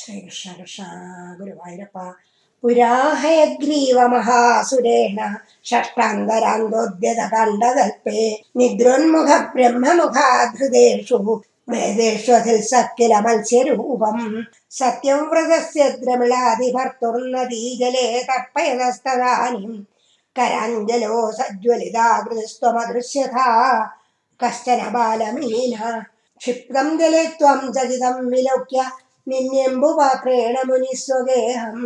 ശ്രീകൃഷ്ണ കൃഷ്ണ ഗുരുവായൂരപ്പ പുരാഹയഗ്രീവമഹാസുരേണ ഷഷ്ടാന്തരാന്തോദ്യത കണ്ഡകൽപ്പേ നിദ്രോന്മുഖ ബ്രഹ്മമുഖാധൃതേഷു വേദേഷ്വധിൽ സക്കില മത്സ്യരൂപം സത്യവ്രതസ്യ ദ്രമിളാതിഭർത്തുർനദീജലേ തർപ്പയതസ്തദാനിം കരാഞ്ജലോ സജ്വലിതാകൃതസ്ത്വമദൃശ്യഥാ. കശ്ചന ബാലമീന ക്ഷിപ്തം ജലേ ത്വം ജഗിതം വിലോക്യ निन्यम्बुवक्रेण मुनिस्वगेऽहं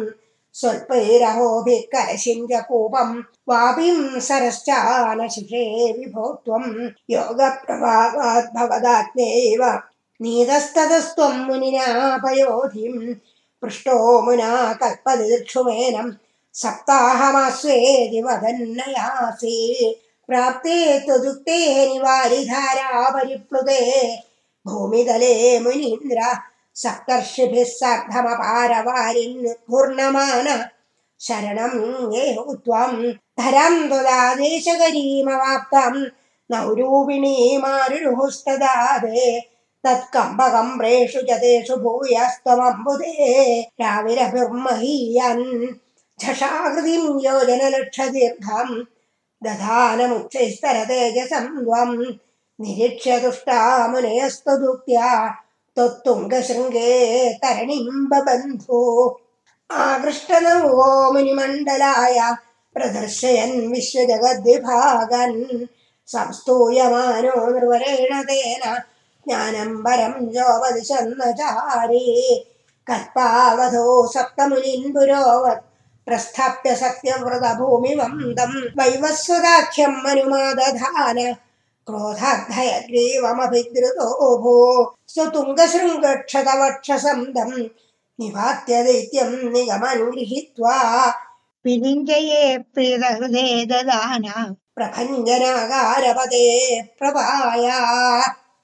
स्वल्पैरहोभिः करसिञ्जकूपं वापिं सरश्चानशिषे विभो स्वल्पें योगप्रभावाद्भवदात्मेव कूपं वा पृष्टो मुना तत्पदिक्षुमेन सप्ताहमास्वेदि वदन्नयासि प्राप्ते त्वदुक्ते निवारिधारा परिप्लुते भूमितले मुनीन्द्र सप्तर्षिभिः सारिन् पूर्णमानवाप्तं नौरूपिणीमारुरुकम्बकम्प्रेषु जतेषु भूयस्त्वमम्बुधे राविर ब्रह्महीयन् झषाकृतिं योजन लक्षतीर्थं दधानमुक्षैस्तर तेजसं द्वं निरीक्ष्यतुष्टामुनेयस्तु दुत्या त्वत्तुङ्गशृङ्गे तरणिम्बबन्धो आकृष्टनवो मुनिमण्डलाय प्रदर्शयन् विश्वजगद्विभागन् संस्तूयमानो ेन तेन ज्ञानम्बरं कर्पावधो सप्तमुनिन् सप्तमुनिन्पुरोवत् प्रस्थाप्य सत्यव्रत भूमिवन्दं वैवस्वदाख्यं मनुमादधान क्रोधाय देवमभि निवात्य दैत्यम् निगमन् गृहीत्वा विनिञ्जये प्रिय ददाना। प्रभञ्जनागारपदे प्रभाया।